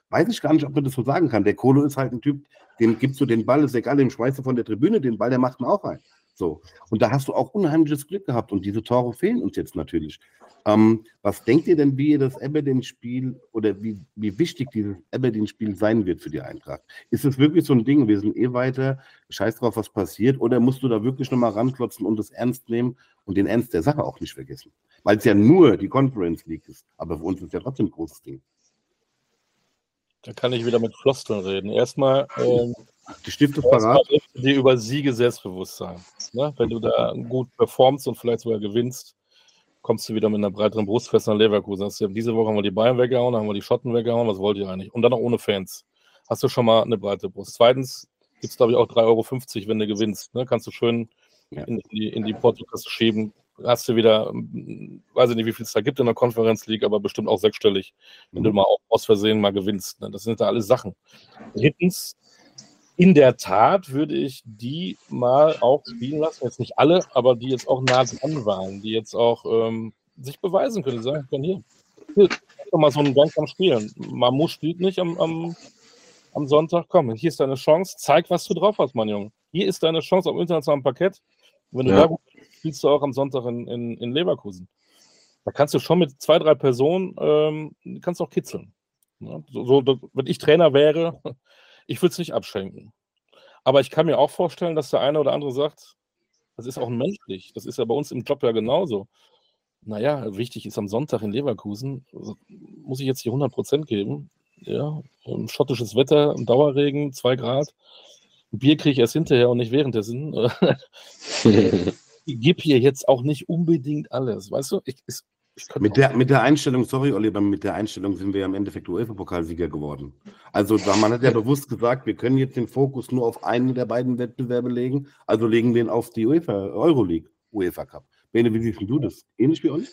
weiß ich gar nicht, ob man das so sagen kann. Der Kolo ist halt ein Typ, dem gibst du den Ball, ist egal, dem schmeißt du von der Tribüne den Ball, der macht ihn auch ein. So. Und da hast du auch unheimliches Glück gehabt und diese Tore fehlen uns jetzt natürlich. Ähm, was denkt ihr denn, wie ihr das Aberdeen-Spiel oder wie, wie wichtig dieses Aberdeen-Spiel sein wird für die Eintracht? Ist es wirklich so ein Ding, wir sind eh weiter, scheiß drauf, was passiert, oder musst du da wirklich nochmal ranklotzen und das ernst nehmen und den Ernst der Sache auch nicht vergessen? Weil es ja nur die Conference League ist, aber für uns ist ja trotzdem ein großes Ding. Da kann ich wieder mit Floskeln reden. Erstmal. Ähm, die Stift ist parat. Dir über Siege Selbstbewusstsein. Ne? Wenn du da gut performst und vielleicht sogar gewinnst, kommst du wieder mit einer breiteren Brust fest nach Leverkusen. Hast du, diese Woche haben wir die Bayern weggehauen, haben wir die Schotten weggehauen. Was wollt ihr eigentlich? Und dann auch ohne Fans. Hast du schon mal eine breite Brust. Zweitens gibt es, glaube ich, auch 3,50 Euro, wenn du gewinnst. Ne? Kannst du schön ja. in, die, in die Portokasse schieben hast du wieder, hm, weiß ich nicht, wie viel es da gibt in der Konferenz League, aber bestimmt auch sechsstellig, wenn mhm. du mal auch aus Versehen mal gewinnst. Ne? Das sind da alles Sachen. Drittens, in der Tat würde ich die mal auch spielen lassen, jetzt nicht alle, aber die jetzt auch nah dran waren, die jetzt auch ähm, sich beweisen können, die sagen können, hier, hier, doch mal so einen Gang am Spielen. Mamu spielt nicht am, am, am Sonntag, komm, hier ist deine Chance, zeig, was du drauf hast, mein Junge. Hier ist deine Chance auf internationalem Parkett. Wenn du ja. da gut spielst du auch am Sonntag in, in, in Leverkusen. Da kannst du schon mit zwei, drei Personen, ähm, kannst auch kitzeln. Ja, so, so, wenn ich Trainer wäre, (laughs) ich würde es nicht abschenken. Aber ich kann mir auch vorstellen, dass der eine oder andere sagt, das ist auch menschlich. Das ist ja bei uns im Job ja genauso. Naja, wichtig ist am Sonntag in Leverkusen, also muss ich jetzt hier 100% geben. Ja, schottisches Wetter, Dauerregen, zwei Grad. Bier kriege ich erst hinterher und nicht währenddessen. (laughs) ich gebe hier jetzt auch nicht unbedingt alles, weißt du? Ich, ich, ich mit, der, mit der Einstellung, sorry Oliver, mit der Einstellung sind wir ja im Endeffekt UEFA-Pokalsieger geworden. Also man hat ja (laughs) bewusst gesagt, wir können jetzt den Fokus nur auf einen der beiden Wettbewerbe legen, also legen wir ihn auf die UEFA, Euroleague, UEFA Cup. Bene, wie siehst du das? Ähnlich wie Olli?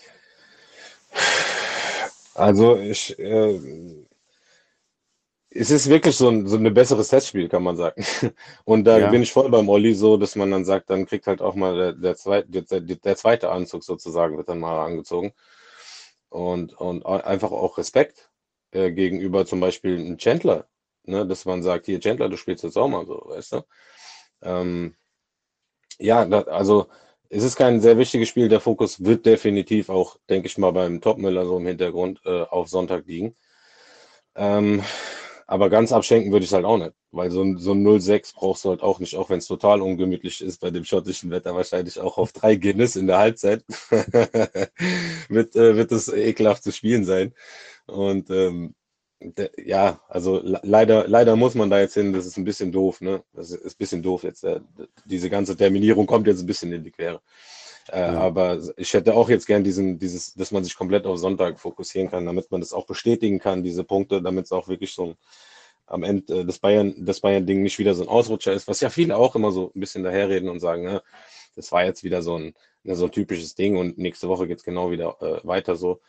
Also ich, äh, es ist wirklich so ein, so ein besseres Testspiel, kann man sagen. (laughs) Und da ja. bin ich voll beim Olli so, dass man dann sagt, dann kriegt halt auch mal der, der, zweite, der, der zweite Anzug sozusagen, wird dann mal angezogen. Und, und einfach auch Respekt äh, gegenüber zum Beispiel einem Chandler, ne, dass man sagt, hier Chandler, du spielst jetzt auch mal so, weißt du? Ähm, ja, da, also es ist kein sehr wichtiges Spiel. Der Fokus wird definitiv auch, denke ich mal, beim Topmüller so im Hintergrund äh, auf Sonntag liegen. Ähm, aber ganz abschenken würde ich es halt auch nicht, weil so ein, so ein 0,6 brauchst du halt auch nicht, auch wenn es total ungemütlich ist bei dem schottischen Wetter, wahrscheinlich auch auf drei Guinness in der Halbzeit (laughs) wird, äh, wird es ekelhaft zu spielen sein. Und ähm, ja, also leider, leider muss man da jetzt hin, das ist ein bisschen doof, ne? Das ist ein bisschen doof jetzt. Äh, diese ganze Terminierung kommt jetzt ein bisschen in die Quere. Äh, ja. Aber ich hätte auch jetzt gern diesen, dieses, dass man sich komplett auf Sonntag fokussieren kann, damit man das auch bestätigen kann, diese Punkte, damit es auch wirklich so ein, am Ende äh, das Bayern, das Bayern-Ding nicht wieder so ein Ausrutscher ist, was ja viele auch immer so ein bisschen daherreden und sagen, ne, das war jetzt wieder so ein, ne, so ein typisches Ding und nächste Woche geht es genau wieder äh, weiter so.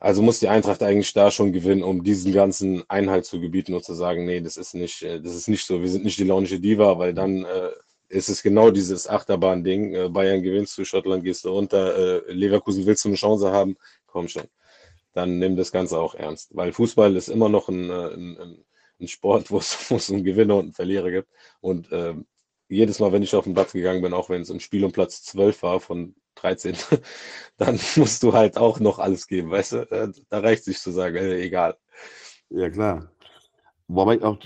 Also muss die Eintracht eigentlich da schon gewinnen, um diesen ganzen Einhalt zu gebieten und zu sagen, nee, das ist nicht, äh, das ist nicht so, wir sind nicht die launische Diva, weil dann äh, ist es genau dieses Achterbahn-Ding. Äh, Bayern gewinnst du, Schottland gehst du runter, äh, Leverkusen willst du eine Chance haben, komm schon. Dann nimm das Ganze auch ernst. Weil Fußball ist immer noch ein, äh, ein, ein Sport, (laughs) wo es einen Gewinner und einen Verlierer gibt. Und äh, jedes Mal, wenn ich auf den Platz gegangen bin, auch wenn es im Spiel um Platz 12 war von 13, (laughs) dann musst du halt auch noch alles geben, weißt du? Da reicht es sich zu sagen, äh, egal. Ja, klar. Wobei auch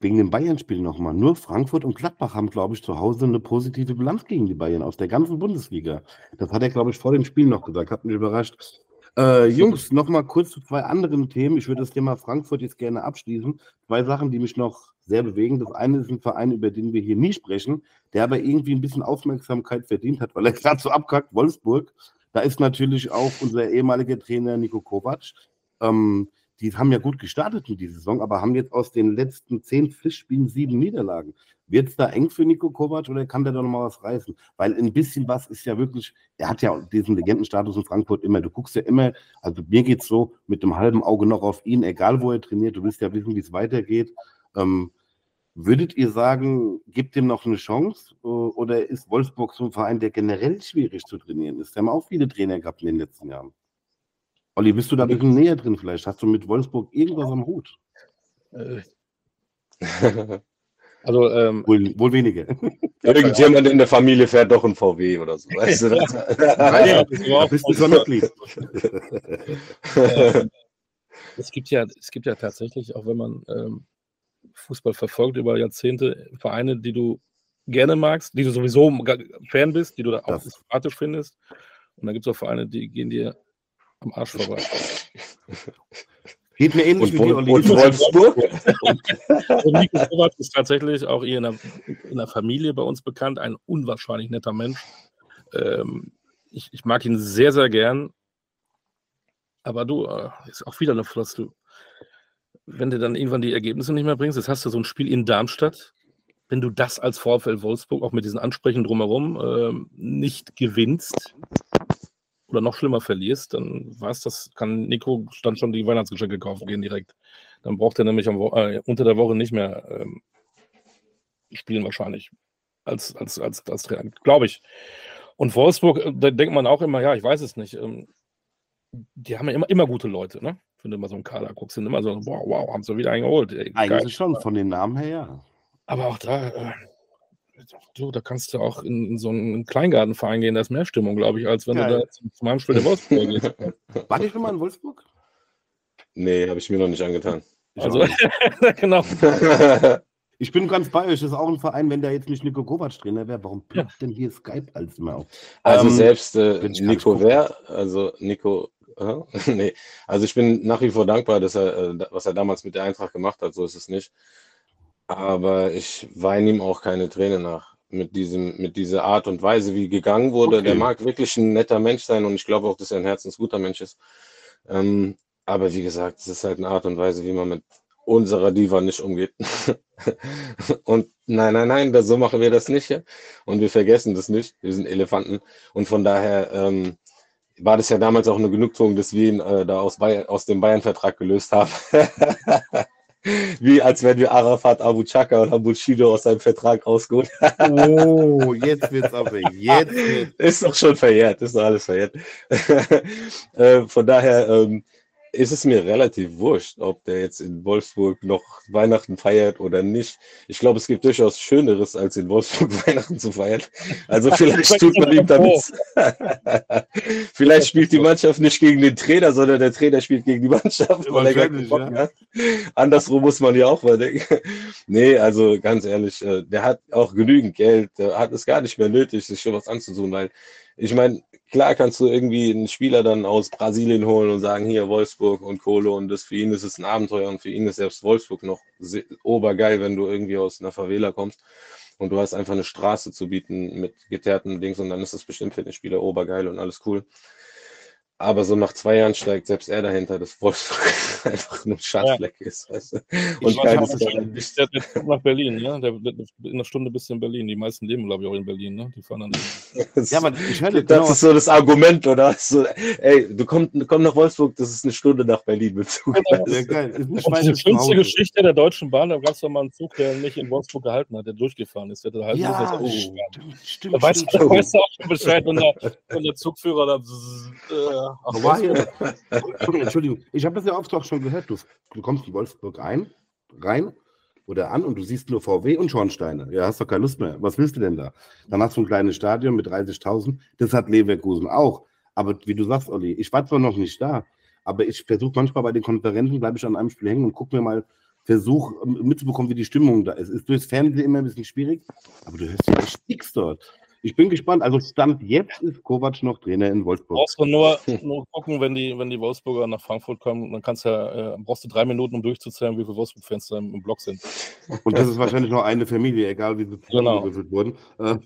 wegen dem Bayern-Spiel nochmal. Nur Frankfurt und Gladbach haben, glaube ich, zu Hause eine positive Bilanz gegen die Bayern aus der ganzen Bundesliga. Das hat er, glaube ich, vor dem Spiel noch gesagt. Hat mich überrascht. Äh, Jungs, nochmal kurz zu zwei anderen Themen. Ich würde das Thema Frankfurt jetzt gerne abschließen. Zwei Sachen, die mich noch sehr bewegen. Das eine ist ein Verein, über den wir hier nie sprechen, der aber irgendwie ein bisschen Aufmerksamkeit verdient hat, weil er (laughs) gerade so abkackt, Wolfsburg. Da ist natürlich auch unser ehemaliger Trainer Nico Kovac Ähm, die haben ja gut gestartet in dieser Saison, aber haben jetzt aus den letzten zehn Pflichtspielen sieben Niederlagen. Wird es da eng für Nico Kovac oder kann der da nochmal was reißen? Weil ein bisschen was ist ja wirklich, er hat ja diesen Legendenstatus in Frankfurt immer. Du guckst ja immer, also mir geht es so mit dem halben Auge noch auf ihn, egal wo er trainiert, du willst ja wissen, wie es weitergeht. Ähm, würdet ihr sagen, gibt ihm noch eine Chance? Oder ist Wolfsburg so ein Verein, der generell schwierig zu trainieren ist? Wir haben auch viele Trainer gehabt in den letzten Jahren. Olli, bist du da ein bisschen näher drin vielleicht? Hast du mit Wolfsburg irgendwas am Hut? Äh. Also, ähm, wohl, wohl weniger. (laughs) Irgendjemand in der Familie fährt doch ein VW oder so. Weißt du, (laughs) das? ja, ja, bist du Sonderglied. Ähm, es, gibt ja, es gibt ja tatsächlich, auch wenn man ähm, Fußball verfolgt über Jahrzehnte, Vereine, die du gerne magst, die du sowieso Fan bist, die du da auch sympathisch findest. Und dann gibt es auch Vereine, die gehen dir am Arsch vorbei. Geht mir ähnlich und, wie und, und Wolfsburg. und Nico Kovac ist tatsächlich auch hier in der, in der, Familie bei uns bekannt, ein unwahrscheinlich netter Mensch. Ähm, ich, ich, mag ihn sehr, sehr gern. Aber du, äh, ist auch wieder eine Floss, du. Wenn du dann irgendwann die Ergebnisse nicht mehr bringst, jetzt hast du so ein Spiel in Darmstadt, wenn du das als VfL Wolfsburg auch mit diesen Ansprechen drumherum äh, nicht gewinnst, oder noch schlimmer verlierst, dann weiß das, kann Nico dann schon die Weihnachtsgeschenke kaufen gehen direkt. Dann braucht er nämlich am, äh, unter der Woche nicht mehr ähm, spielen wahrscheinlich als, als, als, als Trainer, glaube ich. Und Wolfsburg, äh, da denkt man auch immer, ja, ich weiß es nicht. Ähm, die haben ja immer, immer gute Leute, ne? Wenn du mal so einen Kader guckst, sind immer so, wow, wow, haben sie wieder eingeholt. Ey, Eigentlich schon, von den Namen her, ja. Aber auch da, äh, Du, da kannst du auch in, in so einen Kleingartenverein gehen, da ist mehr Stimmung, glaube ich, als wenn Geil. du da zum, zum Heimspiel der Wolfsburg gehst. (laughs) War ich schon mal in Wolfsburg? Nee, habe ich mir noch nicht angetan. Ich also, (laughs) genau. (laughs) ich bin ganz bei euch. Das ist auch ein Verein, wenn da jetzt nicht Nico Kovac Trainer wäre. Warum ploppt ja. denn hier Skype als immer auf? Also, ähm, selbst äh, Nico wäre, also Nico, äh, nee, also ich bin nach wie vor dankbar, dass er, äh, was er damals mit der Eintracht gemacht hat. So ist es nicht. Aber ich weine ihm auch keine Träne nach. Mit, diesem, mit dieser Art und Weise, wie gegangen wurde. Okay. Der mag wirklich ein netter Mensch sein und ich glaube auch, dass er ein herzensguter Mensch ist. Ähm, aber wie gesagt, es ist halt eine Art und Weise, wie man mit unserer Diva nicht umgeht. (laughs) und nein, nein, nein, das, so machen wir das nicht. Ja? Und wir vergessen das nicht. Wir sind Elefanten. Und von daher ähm, war das ja damals auch eine Genugtuung, dass wir ihn äh, da aus, Bayern, aus dem Bayern-Vertrag gelöst haben. (laughs) Wie als wenn wir Arafat Abu Chaka oder Bushido aus seinem Vertrag rausgeholt Oh, jetzt wird's aber. Jetzt (laughs) wird's. Ist doch schon verjährt, ist doch alles verjährt. (laughs) äh, von daher, ähm, ist es mir relativ wurscht, ob der jetzt in Wolfsburg noch Weihnachten feiert oder nicht. Ich glaube, es gibt durchaus Schöneres, als in Wolfsburg (laughs) Weihnachten zu feiern. Also (laughs) vielleicht tut man ihm damit. (laughs) vielleicht spielt die Mannschaft nicht gegen den Trainer, sondern der Trainer spielt gegen die Mannschaft. Ja. Andersrum muss man ja auch mal denken. nee, also ganz ehrlich, äh, der hat auch genügend Geld, der hat es gar nicht mehr nötig, sich schon was anzutun, weil ich meine, klar kannst du irgendwie einen Spieler dann aus Brasilien holen und sagen, hier Wolfsburg und Kohle und das für ihn ist es ein Abenteuer und für ihn ist selbst Wolfsburg noch obergeil, wenn du irgendwie aus einer Favela kommst und du hast einfach eine Straße zu bieten mit geteerten Dings und dann ist das bestimmt für den Spieler obergeil und alles cool. Aber so nach zwei Jahren steigt selbst er dahinter, dass Wolfsburg (laughs) einfach ein Schandfleck ja. ist. Weißt du? Und keines ist der, der nach Berlin, ne? Der, der, in einer Stunde bist du in Berlin. Die meisten leben, glaube ich, auch in Berlin, ne? Die fahren dann. (laughs) ja, aber ich höre Das genau. ist so das Argument, oder? So, ey, du kommst komm nach Wolfsburg, das ist eine Stunde nach Berlin mit Zug. Genau. Ja, geil. Ist nicht die schönste Geschichte der Deutschen Bahn, da gab es doch mal einen Zug, der nicht in Wolfsburg gehalten hat, der durchgefahren ist. Der hat halt ja, oh, stimmt, stimmt, da weißt, stimmt. Da weißt du auch schon Bescheid, wenn der, wenn der Zugführer da. Äh, ach, Entschuldigung, ich habe das ja oft auch schon gehört. Du, du kommst in Wolfsburg ein, rein oder an und du siehst nur VW und Schornsteine. Ja, hast doch keine Lust mehr. Was willst du denn da? Dann hast du ein kleines Stadion mit 30.000. Das hat Leverkusen auch. Aber wie du sagst, Olli, ich war zwar noch nicht da, aber ich versuche manchmal bei den Konferenzen, bleibe ich an einem Spiel hängen und gucke mir mal, versuche mitzubekommen, wie die Stimmung da ist. Ist durchs Fernsehen immer ein bisschen schwierig, aber du hörst ja nichts dort. Ich bin gespannt. Also Stand jetzt ist Kovac noch Trainer in Wolfsburg. Brauchst du nur, (laughs) nur gucken, wenn die, wenn die Wolfsburger nach Frankfurt kommen, dann kannst du ja, äh, brauchst du drei Minuten, um durchzuzählen, wie viele Wolfsburg-Fans da im, im Block sind. Und das ist wahrscheinlich noch eine Familie, egal wie sie genau. wurden. Äh,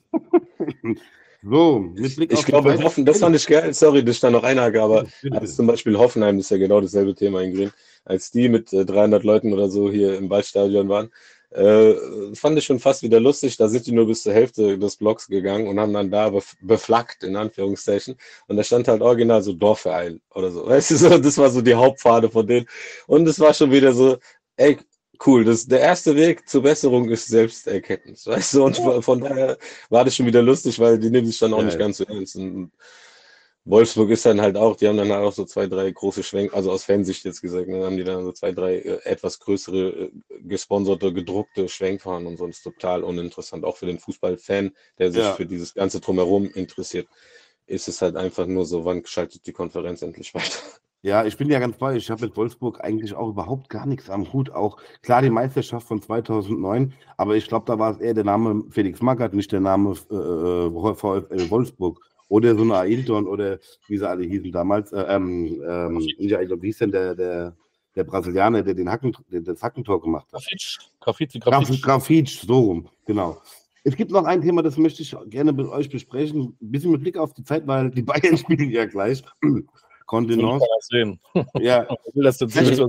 (laughs) So, mit Blick ich glaube, Hoffen, das fand ich geil. Sorry, dass ich da noch einhake, aber als zum Beispiel Hoffenheim ist ja genau dasselbe Thema in Grün, als die mit äh, 300 Leuten oder so hier im Waldstadion waren. Äh, fand ich schon fast wieder lustig. Da sind die nur bis zur Hälfte des Blocks gegangen und haben dann da beflaggt, in Anführungszeichen. Und da stand halt original so Dorfverein oder so. (laughs) Weißt du, so, das war so die Hauptpfade von denen. Und es war schon wieder so, ey, cool. Das, der erste Weg zur Besserung ist Selbsterkenntnis. Weißt du, und von daher war das schon wieder lustig, weil die nehmen sich dann auch ja, nicht ganz so ernst. Und Wolfsburg ist dann halt auch, die haben dann halt auch so zwei, drei große Schwenk, also aus Fansicht jetzt gesagt, dann ne, haben die dann so zwei, drei äh, etwas größere, äh, gesponserte, gedruckte Schwenkfahren und sonst total uninteressant. Auch für den Fußballfan, der sich ja. für dieses ganze Drumherum interessiert, ist es halt einfach nur so, wann schaltet die Konferenz endlich weiter. Ja, ich bin ja ganz bei. Ich habe mit Wolfsburg eigentlich auch überhaupt gar nichts am Hut. Auch klar die Meisterschaft von 2009, aber ich glaube, da war es eher der Name Felix Magath, nicht der Name äh, äh VfL Wolfsburg. Oder so eine Ailton oder wie sie alle hießen damals. Äh, ähm, ähm, ja, ich glaube, wie hieß denn der, der, der Brasilianer, der den Hacken, das Hackentor gemacht hat? Grafitsch. Grafitsch, Grafitsch. So rum, genau. Es gibt noch ein Thema, das möchte ich gerne mit euch besprechen. Ein bisschen mit Blick auf die Zeit, weil die Bayern (laughs) spielen ja gleich. (clears throat) Kontenance. sehen. (laughs) Ja. (laughs) vielleicht,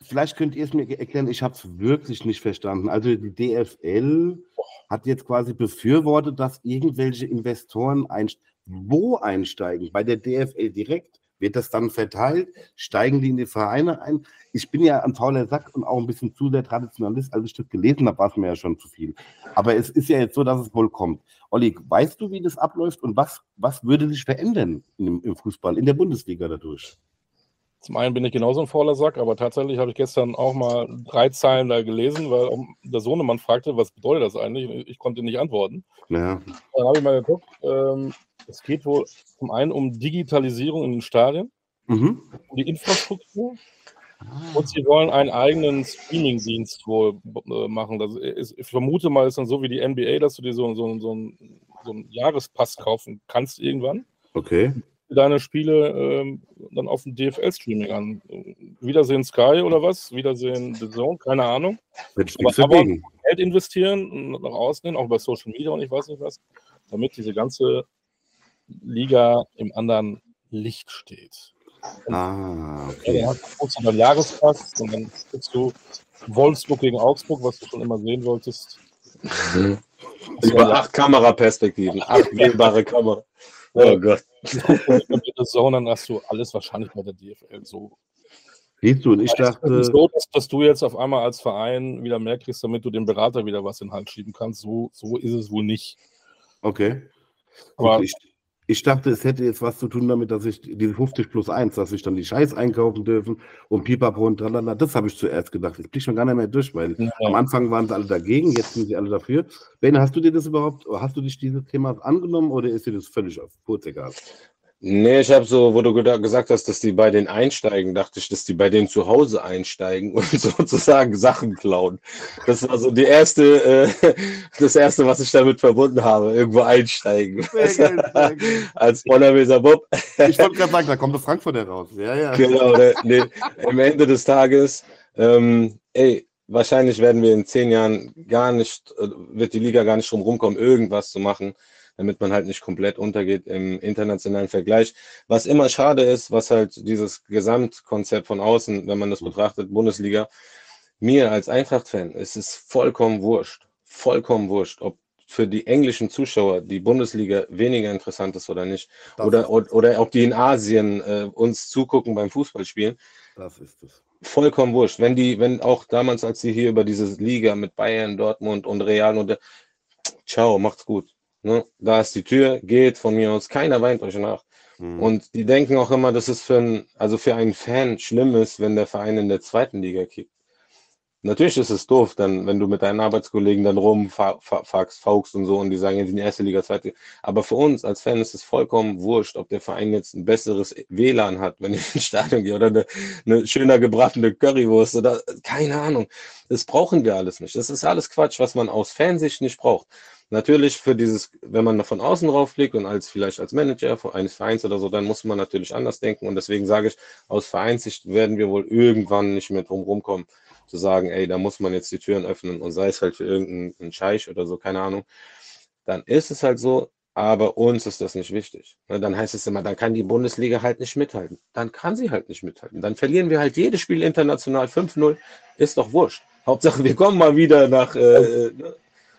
vielleicht könnt ihr es mir erklären, ich habe es wirklich nicht verstanden. Also die DFL hat jetzt quasi befürwortet, dass irgendwelche Investoren ein, wo einsteigen. Bei der DFL direkt wird das dann verteilt, steigen die in die Vereine ein. Ich bin ja ein fauler Sack und auch ein bisschen zu sehr Traditionalist. Als ich das gelesen habe, war es mir ja schon zu viel. Aber es ist ja jetzt so, dass es wohl kommt. Olli, weißt du, wie das abläuft und was, was würde sich verändern im, im Fußball, in der Bundesliga dadurch? Zum einen bin ich genauso ein fauler Sack, aber tatsächlich habe ich gestern auch mal drei Zeilen da gelesen, weil der Sohnemann fragte, was bedeutet das eigentlich? Ich konnte nicht antworten. Ja. Dann habe ich mal geguckt. Ähm, es geht wohl zum einen um Digitalisierung in den Stadien, mhm. um die Infrastruktur und sie wollen einen eigenen Streaming-Dienst wohl äh, machen. Das ist, ich vermute mal, ist dann so wie die NBA, dass du dir so, so, so, einen, so einen Jahrespass kaufen kannst irgendwann. Okay. Deine Spiele ähm, dann auf dem DFL-Streaming an. Wiedersehen Sky oder was? Wiedersehen The Zone? Keine Ahnung. Aber, aber Geld investieren, nach außen hin, auch bei Social Media und ich weiß nicht was, damit diese ganze Liga im anderen Licht steht. Ah, okay. Ja, dann hast du einen Jahrespass und dann kriegst du Wolfsburg gegen Augsburg, was du schon immer sehen wolltest. Mhm. Über acht Kameraperspektiven, acht (laughs) gehbare Kamera. Oh Gott. Dann hast du alles wahrscheinlich bei der DFL so. Siehst du, und ich dachte. Es ist so, dass, du jetzt auf einmal als Verein wieder mehr kriegst, damit du dem Berater wieder was in den Hals schieben kannst. So, so ist es wohl nicht. Okay. Aber ich, ich dachte, es hätte jetzt was zu tun damit, dass ich diese 50 plus 1, dass ich dann die Scheiß einkaufen dürfen und pipapo und tralala. Das habe ich zuerst gedacht. Das blieb schon gar nicht mehr durch, weil ja. am Anfang waren sie alle dagegen, jetzt sind sie alle dafür. Ben, hast du dir das überhaupt, hast du dich dieses Themas angenommen oder ist dir das völlig auf kurz egal? Nee, ich habe so, wo du gesagt hast, dass die bei denen einsteigen, dachte ich, dass die bei denen zu Hause einsteigen (laughs) und sozusagen Sachen klauen. Das war so die erste, äh, (laughs) das erste, was ich damit verbunden habe, irgendwo einsteigen. Sehr geil, sehr (laughs) geil. Als Bonnerweser Bob. Ich wollte gerade sagen, da kommt der Frankfurt heraus. Ja, ja. Genau, ne, nee, am Ende des Tages, ähm, ey, wahrscheinlich werden wir in zehn Jahren gar nicht, äh, wird die Liga gar nicht drum rumkommen, irgendwas zu machen damit man halt nicht komplett untergeht im internationalen Vergleich. Was immer schade ist, was halt dieses Gesamtkonzept von außen, wenn man das betrachtet, Bundesliga, mir als Eintracht-Fan ist es vollkommen wurscht, vollkommen wurscht, ob für die englischen Zuschauer die Bundesliga weniger interessant ist oder nicht. oder, oder, oder ob die in Asien äh, uns zugucken beim Fußballspielen. Das ist es. Vollkommen wurscht. Wenn die, wenn auch damals, als sie hier über diese Liga mit Bayern, Dortmund und Real und ciao, macht's gut. Ne? Da ist die Tür, geht von mir aus, keiner weint euch nach. Mhm. Und die denken auch immer, dass es für, ein, also für einen Fan schlimm ist, wenn der Verein in der zweiten Liga kickt. Natürlich ist es doof, dann, wenn du mit deinen Arbeitskollegen dann rumfaxst, faugst und so und die sagen, jetzt in die erste Liga, zweite Liga. Aber für uns als Fan ist es vollkommen wurscht, ob der Verein jetzt ein besseres WLAN hat, wenn ich (laughs) ins Stadion gehe oder eine, eine schöner gebratene Currywurst oder keine Ahnung. Das brauchen wir alles nicht. Das ist alles Quatsch, was man aus Fansicht nicht braucht. Natürlich für dieses, wenn man von außen drauf blickt und als vielleicht als Manager eines Vereins oder so, dann muss man natürlich anders denken. Und deswegen sage ich, aus Vereinssicht werden wir wohl irgendwann nicht mehr drum rumkommen, zu sagen, ey, da muss man jetzt die Türen öffnen und sei es halt für irgendeinen Scheich oder so, keine Ahnung. Dann ist es halt so, aber uns ist das nicht wichtig. Ne, dann heißt es immer, dann kann die Bundesliga halt nicht mithalten. Dann kann sie halt nicht mithalten. Dann verlieren wir halt jedes Spiel international 5-0. Ist doch wurscht. Hauptsache, wir kommen mal wieder nach. Äh, ne?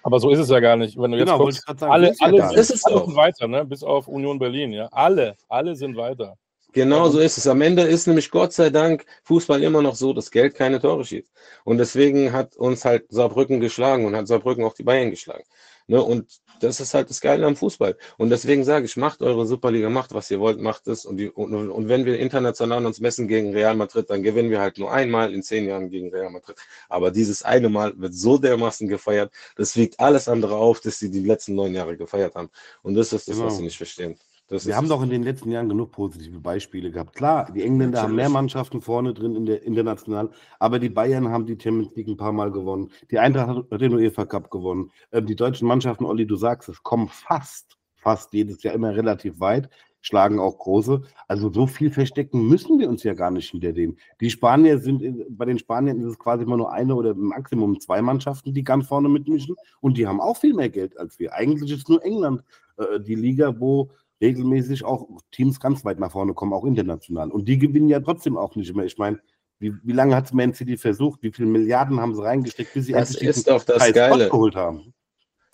Aber so ist es ja gar nicht. Wenn du jetzt genau, guckst, sagen, alle, alle, ja alle sind weiter, ne? bis auf Union Berlin. Ja? Alle, alle sind weiter. Genau so ist es. Am Ende ist nämlich Gott sei Dank Fußball immer noch so, dass Geld keine Tore schießt. Und deswegen hat uns halt Saarbrücken geschlagen und hat Saarbrücken auch die Bayern geschlagen. Ne? Und das ist halt das Geile am Fußball. Und deswegen sage ich, macht eure Superliga, macht was ihr wollt, macht es. Und, und, und, wenn wir international uns messen gegen Real Madrid, dann gewinnen wir halt nur einmal in zehn Jahren gegen Real Madrid. Aber dieses eine Mal wird so dermaßen gefeiert, das wiegt alles andere auf, dass sie die letzten neun Jahre gefeiert haben. Und das ist das, genau. was sie nicht verstehen. Das wir haben doch in den letzten Jahren genug positive Beispiele gehabt. Klar, die Engländer haben mehr Mannschaften vorne drin in der international, aber die Bayern haben die Champions League ein paar Mal gewonnen. Die Eintracht hat den UEFA Cup gewonnen. Ähm, die deutschen Mannschaften, Olli, du sagst es, kommen fast, fast jedes Jahr immer relativ weit, schlagen auch große. Also so viel verstecken müssen wir uns ja gar nicht hinter denen. Die Spanier sind, bei den Spaniern ist es quasi immer nur eine oder Maximum zwei Mannschaften, die ganz vorne mitmischen und die haben auch viel mehr Geld als wir. Eigentlich ist nur England äh, die Liga, wo regelmäßig auch Teams ganz weit nach vorne kommen, auch international. Und die gewinnen ja trotzdem auch nicht immer. Ich meine, wie, wie lange hat es Man City versucht? Wie viele Milliarden haben sie reingesteckt, bis sie das ist doch das Geile. geholt haben?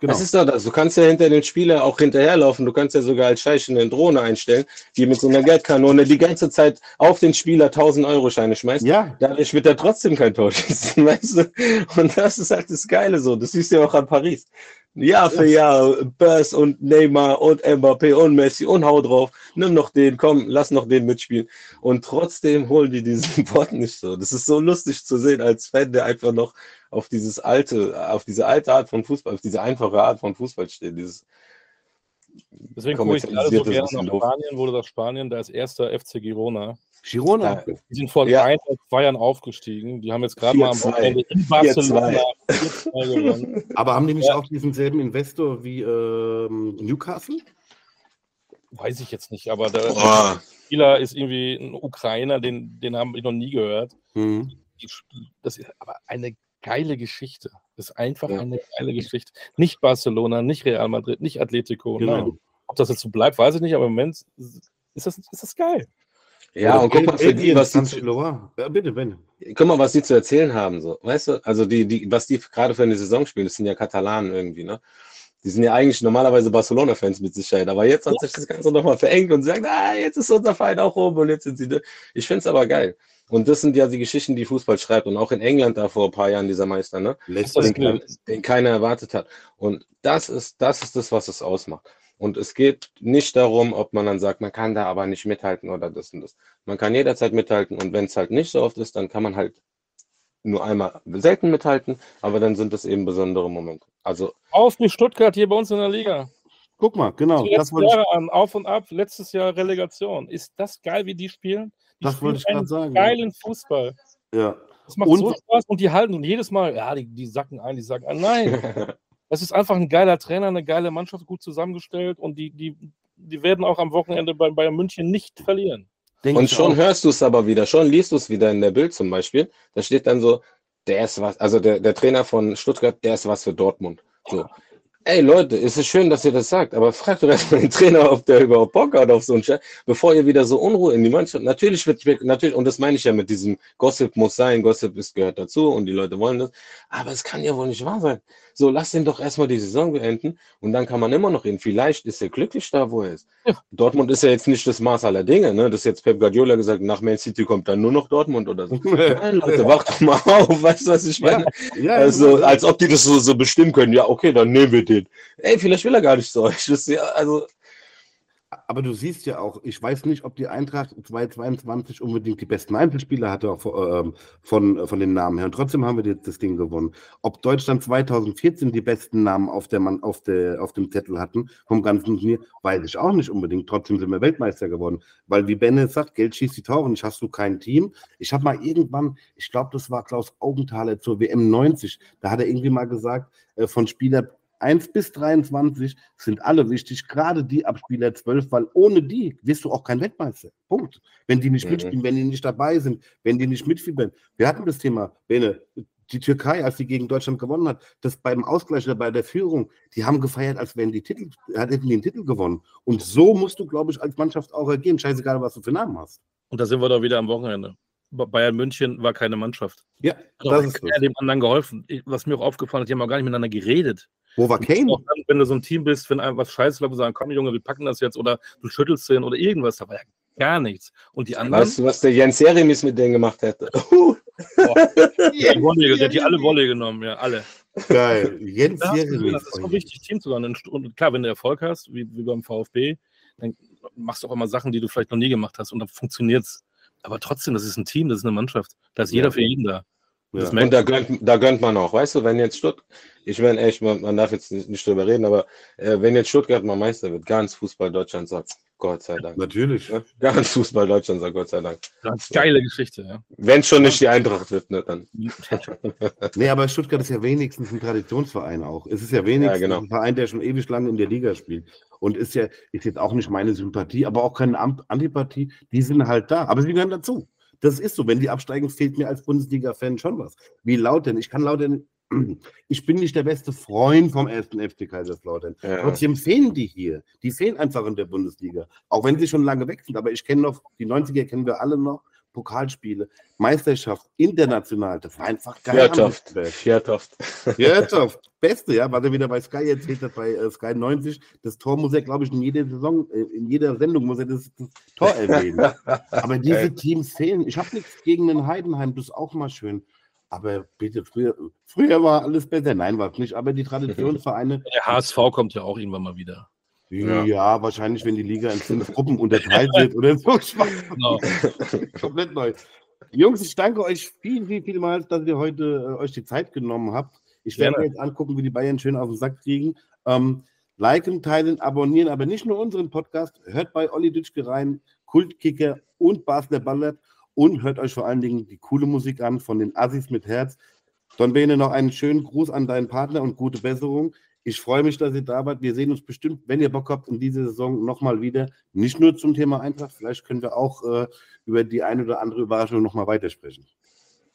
Genau. Das ist doch das. Du kannst ja hinter den Spieler auch hinterherlaufen. Du kannst ja sogar als Scheich eine Drohne einstellen, die mit so einer Geldkanone die ganze Zeit auf den Spieler 1000 Euro Scheine schmeißt. Ja. Dadurch wird er trotzdem kein Tor schießen, (laughs) weißt du? Und das ist halt das Geile so. Das siehst du ja auch an Paris. Jahr für Jahr, Buzz und Neymar und Mbappé und Messi und hau drauf. Nimm noch den, komm, lass noch den mitspielen. Und trotzdem holen die diesen (laughs) Bot nicht so. Das ist so lustig zu sehen als Fan, der einfach noch auf dieses alte, auf diese alte Art von Fußball, auf diese einfache Art von Fußball steht. Dieses Deswegen gucke ich gerade so gerne nach Spanien, wurde das Spanien, da ist erster FC Girona. Girona? Die sind vor ja. ein oder zwei Jahren aufgestiegen. Die haben jetzt gerade mal am Wochenende in Barcelona. (laughs) Aber haben die nicht ja. auch diesen selben Investor wie ähm, Newcastle? Weiß ich jetzt nicht, aber der oh. Spieler ist irgendwie ein Ukrainer, den, den habe ich noch nie gehört. Mhm. Das ist aber eine geile Geschichte. Das ist einfach ja. eine geile Geschichte. Nicht Barcelona, nicht Real Madrid, nicht Atletico. Genau. Nein. Ob das jetzt so bleibt, weiß ich nicht, aber im Moment ist das, ist das geil. Ja, und guck mal für die, was die zu, ja, bitte, bitte. Guck mal, was die zu erzählen haben, so, weißt du? Also die, die, was die gerade für eine Saison spielen, das sind ja Katalanen irgendwie, ne? Die sind ja eigentlich normalerweise Barcelona-Fans mit Sicherheit, aber jetzt hat sich das Ganze nochmal verengt und sagt, ah, jetzt ist unser Verein auch oben und jetzt sind sie. Ich finde es aber geil. Und das sind ja die Geschichten, die Fußball schreibt. Und auch in England da vor ein paar Jahren dieser Meister, ne? Den, kein, den keiner erwartet hat. Und das ist, das ist das, was es ausmacht. Und es geht nicht darum, ob man dann sagt, man kann da aber nicht mithalten oder das und das. Man kann jederzeit mithalten und wenn es halt nicht so oft ist, dann kann man halt nur einmal selten mithalten, aber dann sind es eben besondere Momente. Also auf wie Stuttgart hier bei uns in der Liga. Guck mal, genau. Das Jahre an, auf und ab, letztes Jahr Relegation. Ist das geil, wie die spielen? Die das wollte ich gerade sagen. Geilen Fußball. Ja. Das macht und, so Spaß und die halten und jedes Mal, ja, die, die sacken ein, die sagen, ah, nein. (laughs) Es ist einfach ein geiler Trainer, eine geile Mannschaft, gut zusammengestellt und die, die, die werden auch am Wochenende bei Bayern München nicht verlieren. Denk und schon auch. hörst du es aber wieder, schon liest du es wieder in der Bild zum Beispiel. Da steht dann so, der ist was, also der, der Trainer von Stuttgart, der ist was für Dortmund. So. Ey Leute, es ist schön, dass ihr das sagt, aber fragt doch erstmal den Trainer, ob der überhaupt Bock hat auf so einen Scheiß, bevor ihr wieder so Unruhe in die Mannschaft. Natürlich wird, natürlich, und das meine ich ja mit diesem Gossip muss sein, Gossip ist, gehört dazu und die Leute wollen das, aber es kann ja wohl nicht wahr sein. So, lass den doch erstmal die Saison beenden und dann kann man immer noch reden. Vielleicht ist er glücklich da, wo er ist. Ja. Dortmund ist ja jetzt nicht das Maß aller Dinge, ne? Das jetzt Pep Guardiola gesagt, nach Man City kommt dann nur noch Dortmund oder so. (laughs) Nein, Leute, wacht doch mal auf, weißt du, was ich meine? Ja. Ja, also, als ob die das so, so bestimmen können. Ja, okay, dann nehmen wir den. Ey, vielleicht will er gar nicht so. Ich, das, also, aber du siehst ja auch, ich weiß nicht, ob die Eintracht 2022 unbedingt die besten Einzelspieler hatte, auch von, von, von den Namen her. Und trotzdem haben wir jetzt das Ding gewonnen. Ob Deutschland 2014 die besten Namen auf, der Mann, auf, der, auf dem Zettel hatten, vom ganzen Turnier, weiß ich auch nicht unbedingt. Trotzdem sind wir Weltmeister geworden. Weil, wie Benne sagt, Geld schießt die Tore, nicht hast du kein Team. Ich habe mal irgendwann, ich glaube, das war Klaus Augenthaler zur WM 90, da hat er irgendwie mal gesagt, äh, von Spieler 1 bis 23 sind alle wichtig, gerade die ab Spieler 12, weil ohne die wirst du auch kein Weltmeister. Punkt. Wenn die nicht mhm. mitspielen, wenn die nicht dabei sind, wenn die nicht mitfiebern. Wir hatten das Thema, Bene, die Türkei, als sie gegen Deutschland gewonnen hat, das beim Ausgleich oder bei der Führung, die haben gefeiert, als wären die Titel, hätten die den Titel gewonnen. Und so musst du, glaube ich, als Mannschaft auch agieren. Scheißegal, was du für Namen hast. Und da sind wir doch wieder am Wochenende. Bayern München war keine Mannschaft. Ja, das ist dem anderen geholfen. Was mir auch aufgefallen ist, die haben auch gar nicht miteinander geredet. Wo war Kane? Dann, wenn du so ein Team bist, wenn einem was scheiße läuft, sagen, komm Junge, wir packen das jetzt oder du schüttelst den oder irgendwas, da war ja gar nichts. Und die anderen. Weißt du, was der Jens Jeremis mit denen gemacht hätte? Boah. (laughs) die, Wolle, der hat die alle Wolle genommen, ja, alle. Geil. Jens ja, Jeremis. Das ist so wichtig, Team zu sein. Und klar, wenn du Erfolg hast, wie, wie beim VfB, dann machst du auch immer Sachen, die du vielleicht noch nie gemacht hast und dann funktioniert es. Aber trotzdem, das ist ein Team, das ist eine Mannschaft. Da ist jeder für jeden da. Ja. Und da gönnt, da gönnt man auch, weißt du, wenn jetzt Stuttgart, ich meine echt, man, man, darf jetzt nicht, nicht drüber reden, aber äh, wenn jetzt Stuttgart mal Meister wird, ganz Fußball Deutschland sagt, Gott sei Dank. Natürlich. Ja, ganz Fußball Deutschland sagt, Gott sei Dank. Ganz geile Geschichte, ja. Wenn schon nicht die Eintracht wird, ne, dann. (laughs) nee, aber Stuttgart ist ja wenigstens ein Traditionsverein auch. Es ist ja wenigstens ja, genau. ein Verein, der schon ewig lange in der Liga spielt. Und ist ja, ist jetzt auch nicht meine Sympathie, aber auch keine Antipathie. Die sind halt da. Aber sie gehören dazu. Das ist so. Wenn die absteigen, fehlt mir als Bundesliga-Fan schon was. Wie laut denn? Ich kann laut denn. (clears throat) Ich bin nicht der beste Freund vom ersten FC Kaiserslautern. Ja. Trotzdem fehlen die hier. Die fehlen einfach in der Bundesliga. Auch wenn sie schon lange weg sind. Aber ich kenne noch, die 90er kennen wir alle noch. Pokalspiele, Meisterschaft, international, das war einfach geil. Viertoft. Viertoft. Viertoft. Beste, ja, was er wieder bei Sky erzählt hat, bei äh, Sky 90. Das Tor muss er, glaube ich, in jeder Saison, äh, in jeder Sendung muss er das, das Tor erwähnen. Aber diese Teams fehlen. Ich habe nichts gegen den Heidenheim, das ist auch mal schön. Aber bitte, früher, früher war alles besser. Nein, war es nicht. Aber die (laughs) Traditionsvereine. Der HSV kommt ja auch irgendwann mal wieder. Ja. ja, wahrscheinlich, wenn die Liga in fünf Gruppen unterteilt wird oder so. Genau. Komplett neu. Jungs, ich danke euch viel, viel, viel mal, dass ihr heute äh, euch die Zeit genommen habt. Ich werde mir jetzt angucken, wie die Bayern schön auf den Sack kriegen. Ähm, liken, teilen, abonnieren, aber nicht nur unseren Podcast. Hört bei Olli Dütschke rein, Kultkicker und Basler Ballert und hört euch vor allen Dingen die coole Musik an von den Assis mit Herz. Don Bene, noch einen schönen Gruß an deinen Partner und gute Besserung. Ich freue mich, dass ihr da wart. Wir sehen uns bestimmt, wenn ihr Bock habt, in dieser Saison nochmal wieder. Nicht nur zum Thema Eintracht, vielleicht können wir auch äh, über die eine oder andere Überraschung nochmal weitersprechen.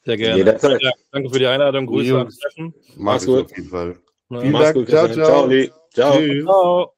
Sehr gerne. Ja, danke für die Einladung. Grüße an Steffen. Mach's gut. Auf jeden Fall. Vielen Dank. Ciao, ciao. Ciao. ciao.